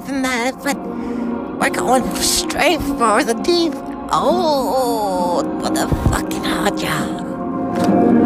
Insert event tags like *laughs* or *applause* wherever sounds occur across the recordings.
than that, but we're going straight for the deep, oh, old motherfucking hot job.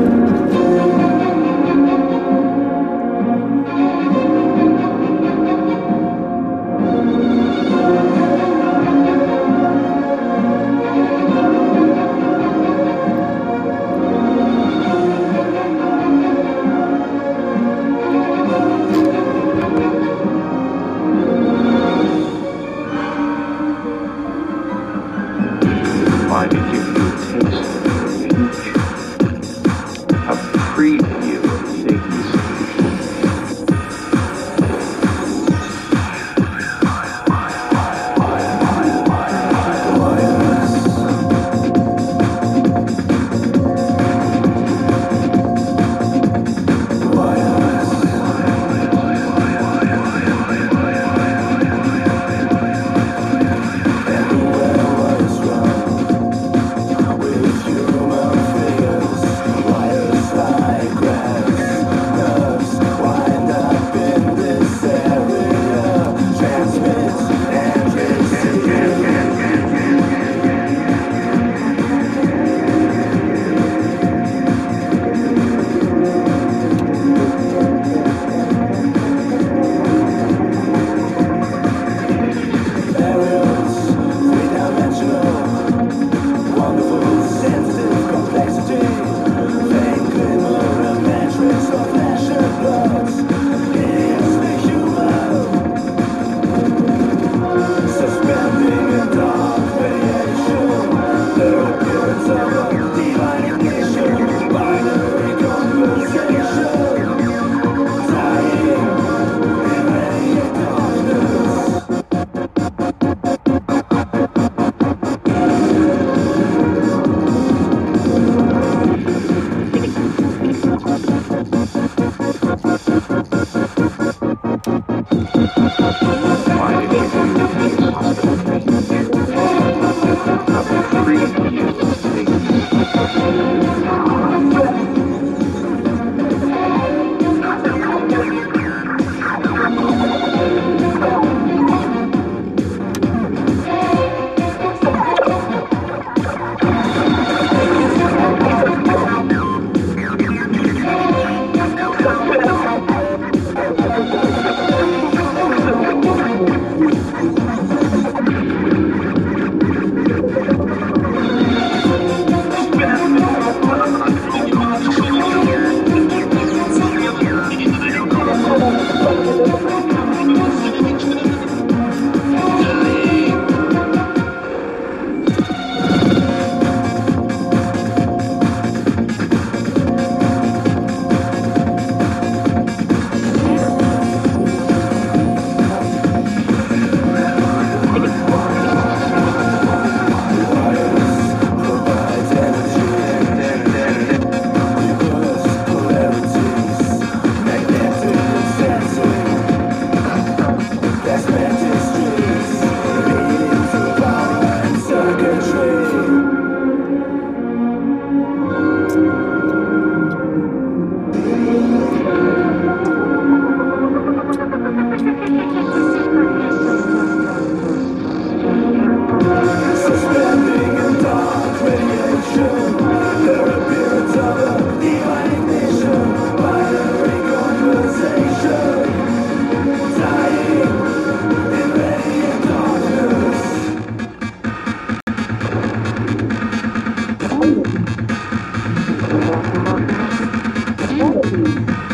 soon.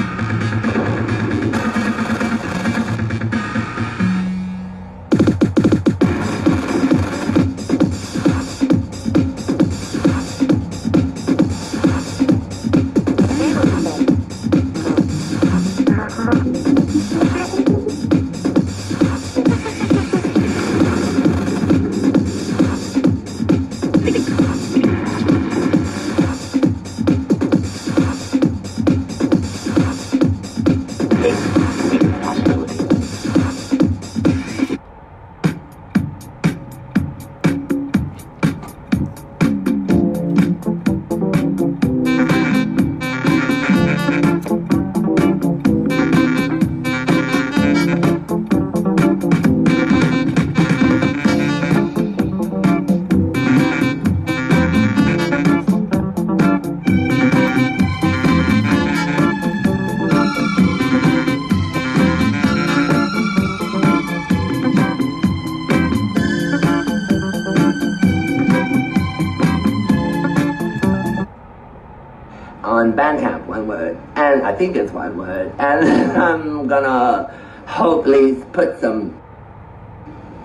Think it's one word. *laughs* And I'm gonna hopefully put some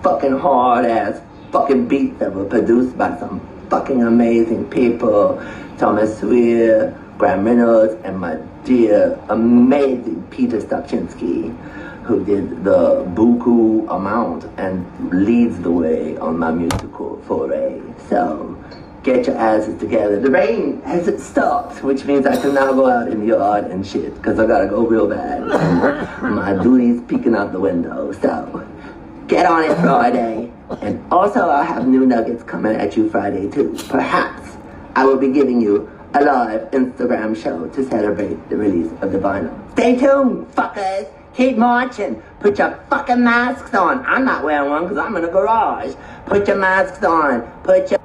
fucking hard ass fucking beats that were produced by some fucking amazing people. Thomas Sweer, Graham Reynolds, and my dear amazing Peter Stopschinski, who did the buku amount and leads the way on my musical foray. So get your asses together. The rain has stopped, which means I can now go out in the yard and shit, because I gotta go real bad. *laughs* My duty's peeking out the window. So get on it Friday. And also I have new nuggets coming at you Friday too. Perhaps I will be giving you a live Instagram show to celebrate the release of the vinyl. Stay tuned, fuckers! Keep marching. Put your fucking masks on. I'm not wearing one because I'm in a garage. Put your masks on. Put your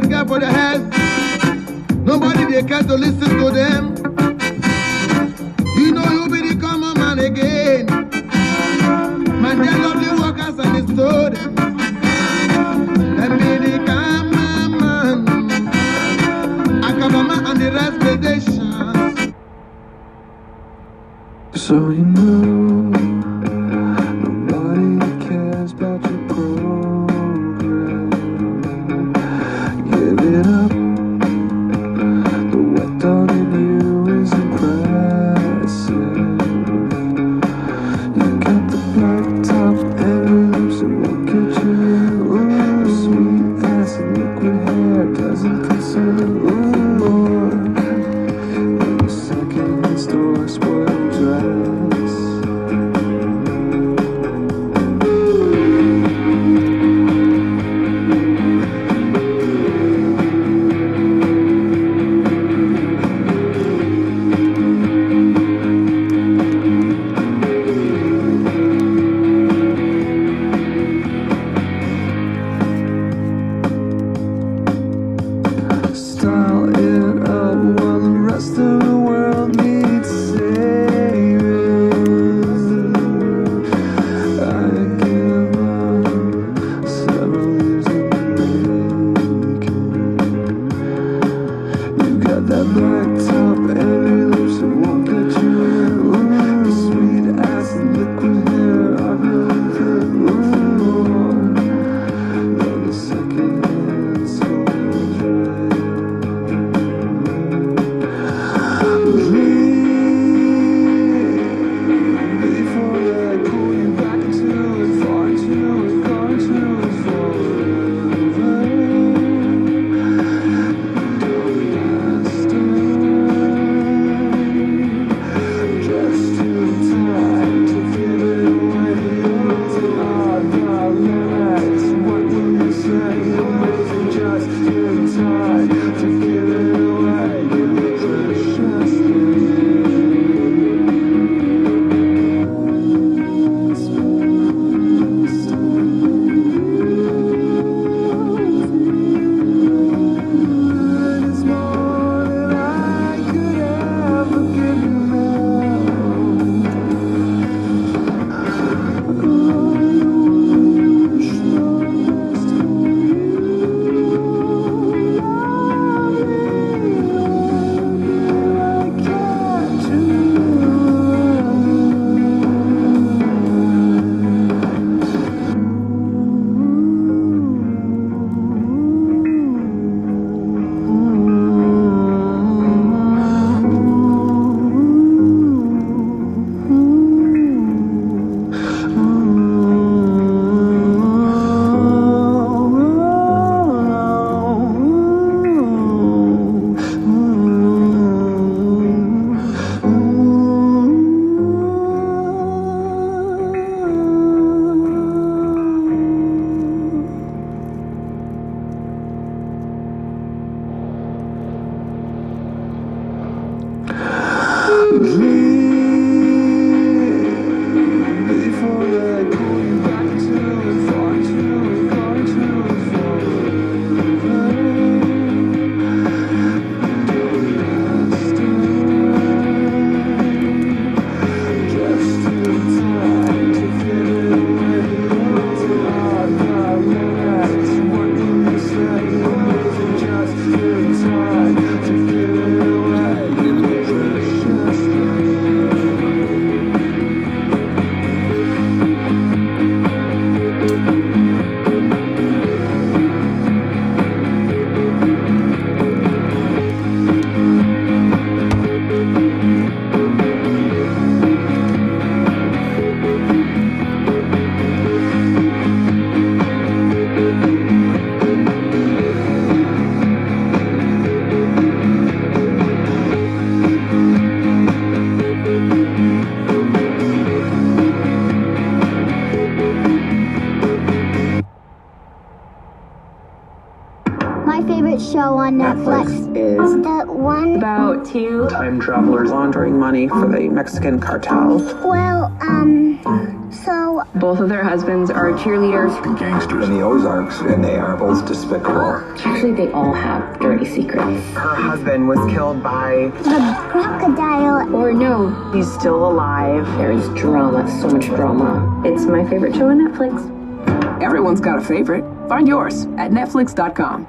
with God for the help. Nobody they care to listen to them. You know you be the common man again. Man, they lovely workers and the stood. Let me the common man. Akabama and the rest of the So you know. One, about two time travelers laundering money for the Mexican cartel. well, um, so Both of their husbands are cheerleaders. Gangsters in the Ozarks, and they are both despicable. Actually, they all have dirty secrets. Her husband was killed by. the crocodile, Or no, He's still alive. there is drama, so much drama. It's my favorite show on Netflix. Everyone's got a favorite. Find yours at Netflix.com.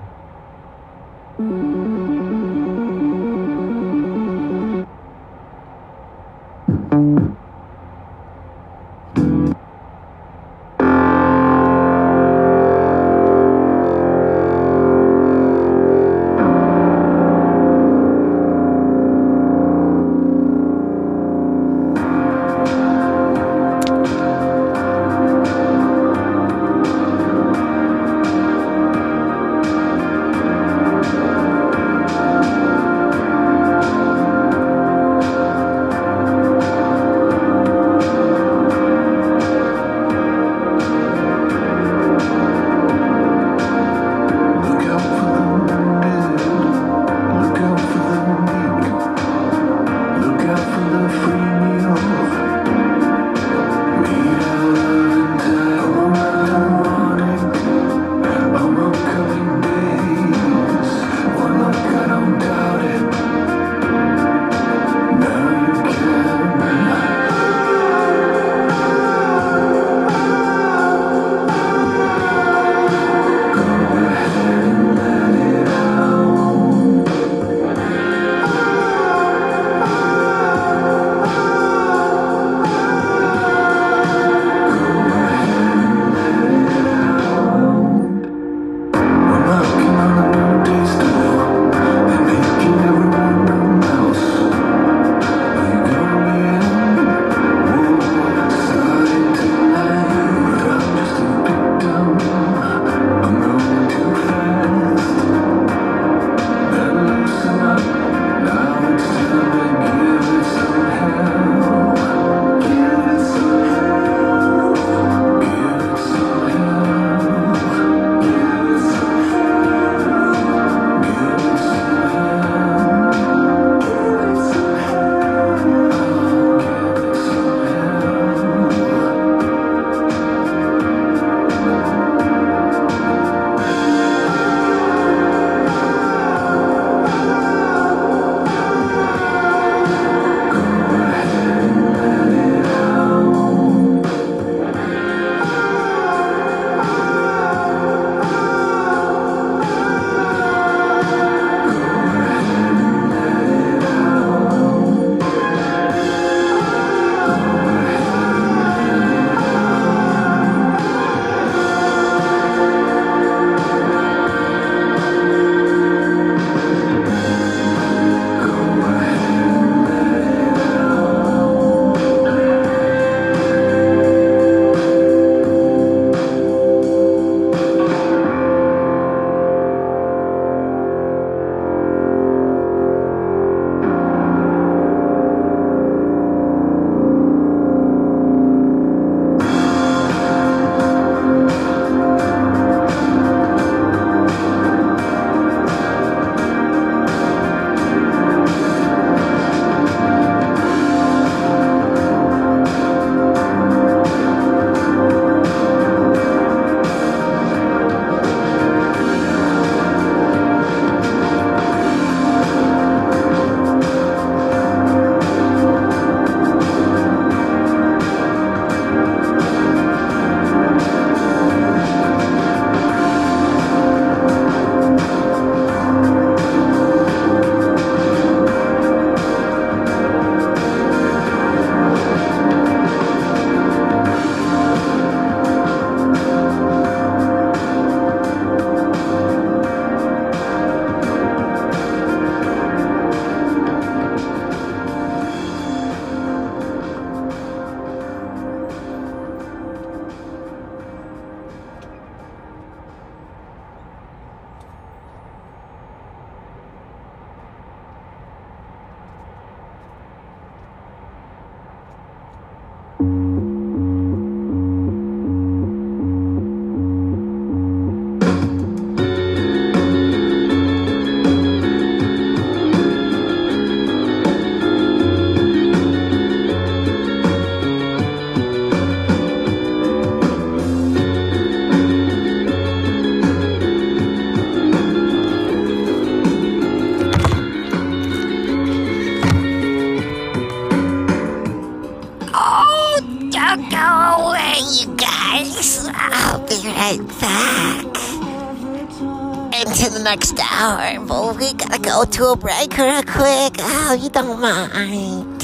go to a break real quick. Oh, you don't mind. *laughs*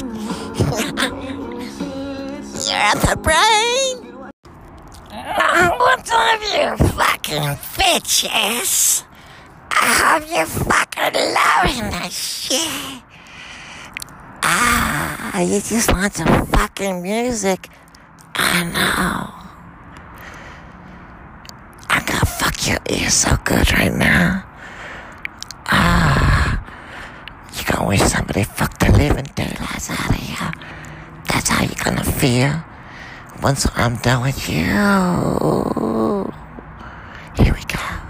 You're at the brain. What's up, you fucking bitches? I hope you're fucking loving that shit. Ah, you just want some fucking music. I know. I'm gonna fuck your ears so good right now. Ah, gonna wish somebody fucked the living daylights out of you. That's how you're gonna feel once I'm done with you. Here we go.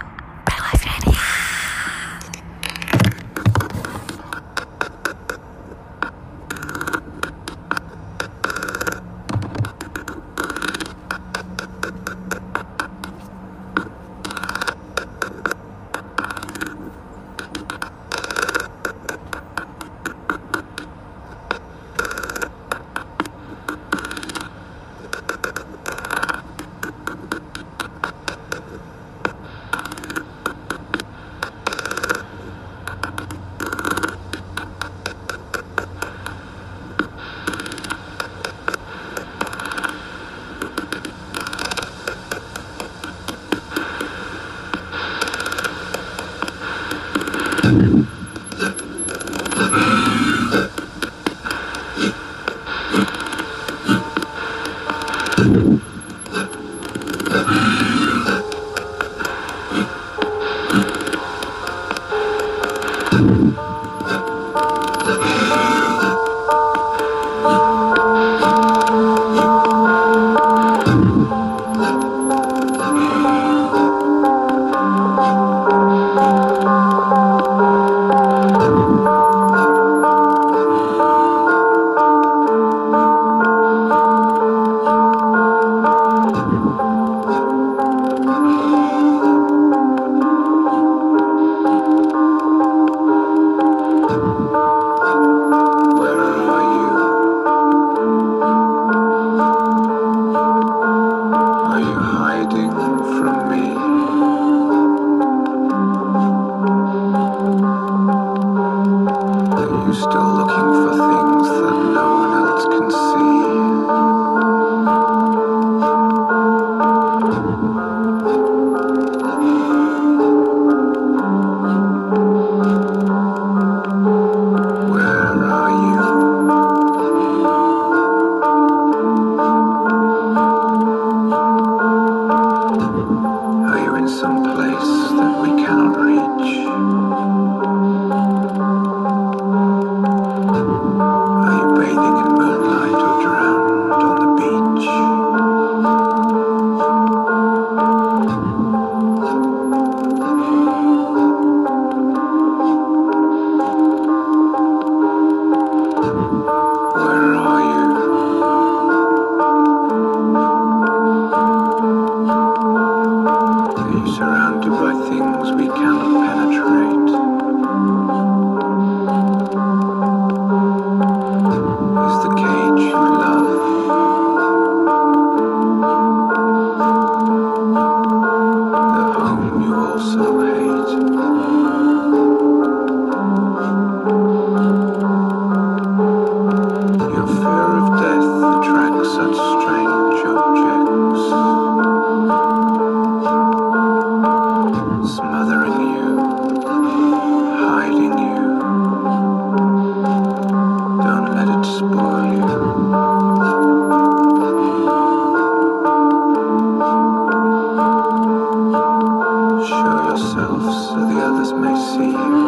Oh.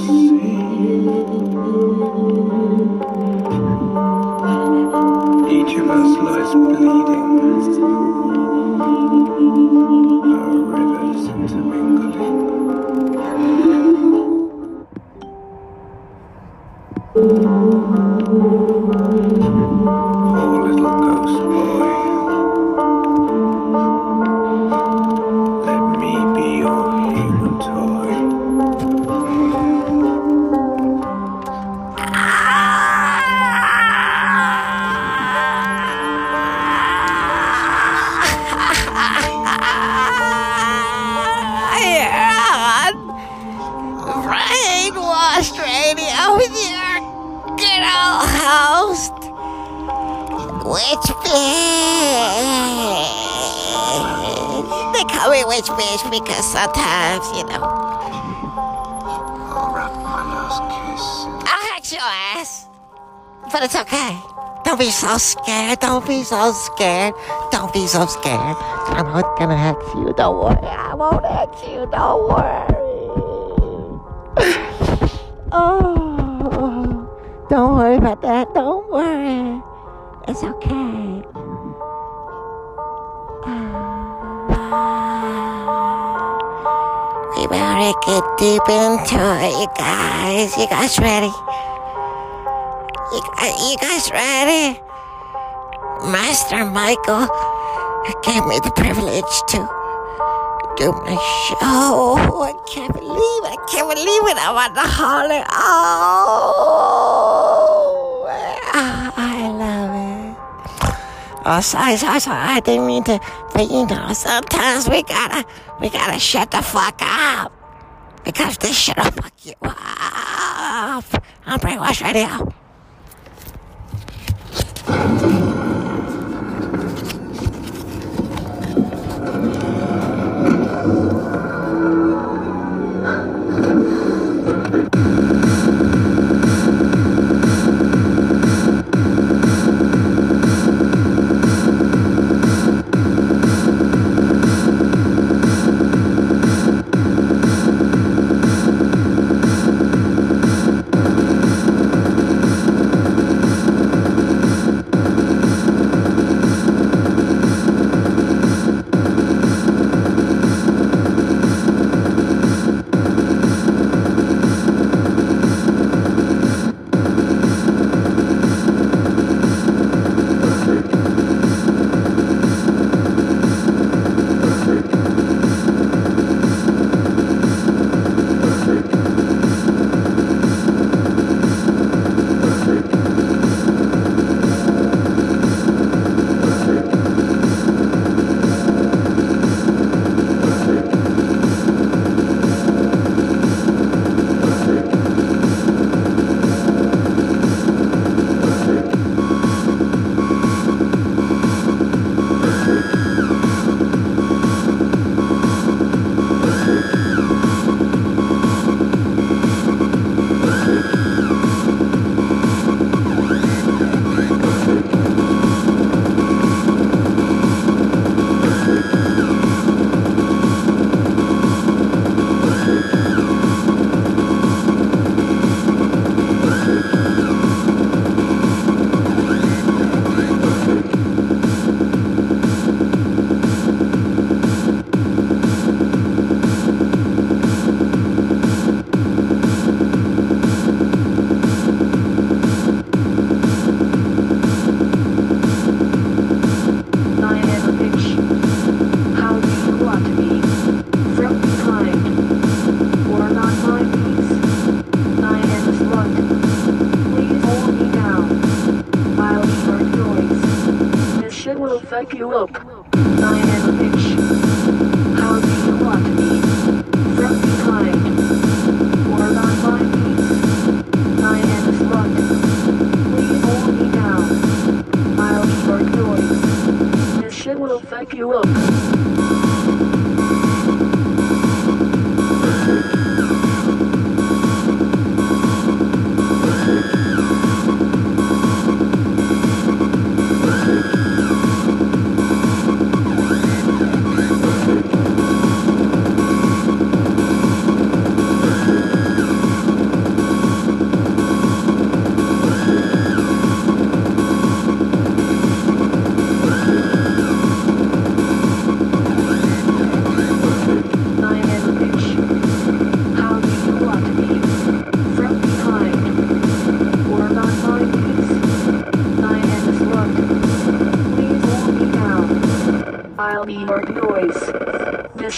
Each of us lies bleeding, our rivers intermingle. Sometimes, you know, I'll wrap my last kiss in I'll hack your ass. But it's okay. Don't be so scared. Don't be so scared. Don't be so scared. I'm not gonna hurt you. Don't worry. I won't hurt you. Don't worry. *laughs* Oh, don't worry about that. Don't worry. It's okay. *sighs* *sighs* better get deep into it, you guys. You guys ready? You, you guys ready? Master Michael gave me the privilege to do my show. I can't believe. I can't believe it. I'm on the holiday. Oh, I love it. Oh, sorry, sorry, sorry. I didn't mean to. But you know, sometimes we gotta, we gotta shut the fuck up. Because this shit'll fuck you up. I'm Brainwash Radio. You up.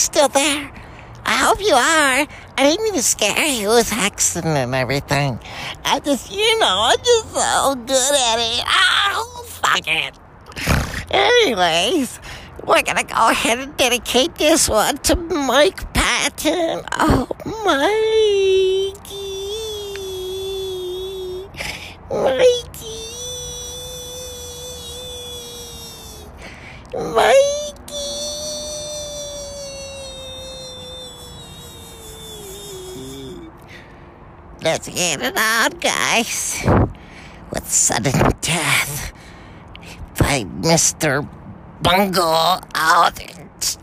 still there? I hope you are. I didn't mean to scare you with accident and everything. I just, you know, I'm just so good at it. Oh, fuck it. Anyways, we're gonna go ahead and dedicate this one to Mike Patton. Oh, Mikey. Mikey. Mikey. Let's get it out, guys. With sudden death by Mr. Bungle out.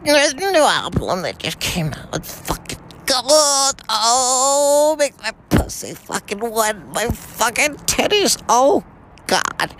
There's a new album that just came out. It's fucking gold. Oh, make my pussy fucking wet. My fucking titties. Oh, God.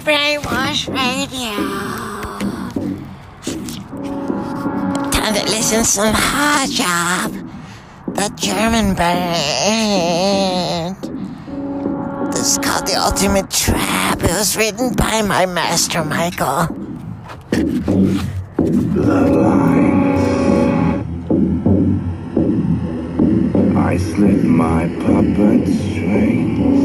Brainwash Radio. Time to listen to some hard job. The German band. This is called The Ultimate Trap. It was written by my master, Michael. I slip my puppet strings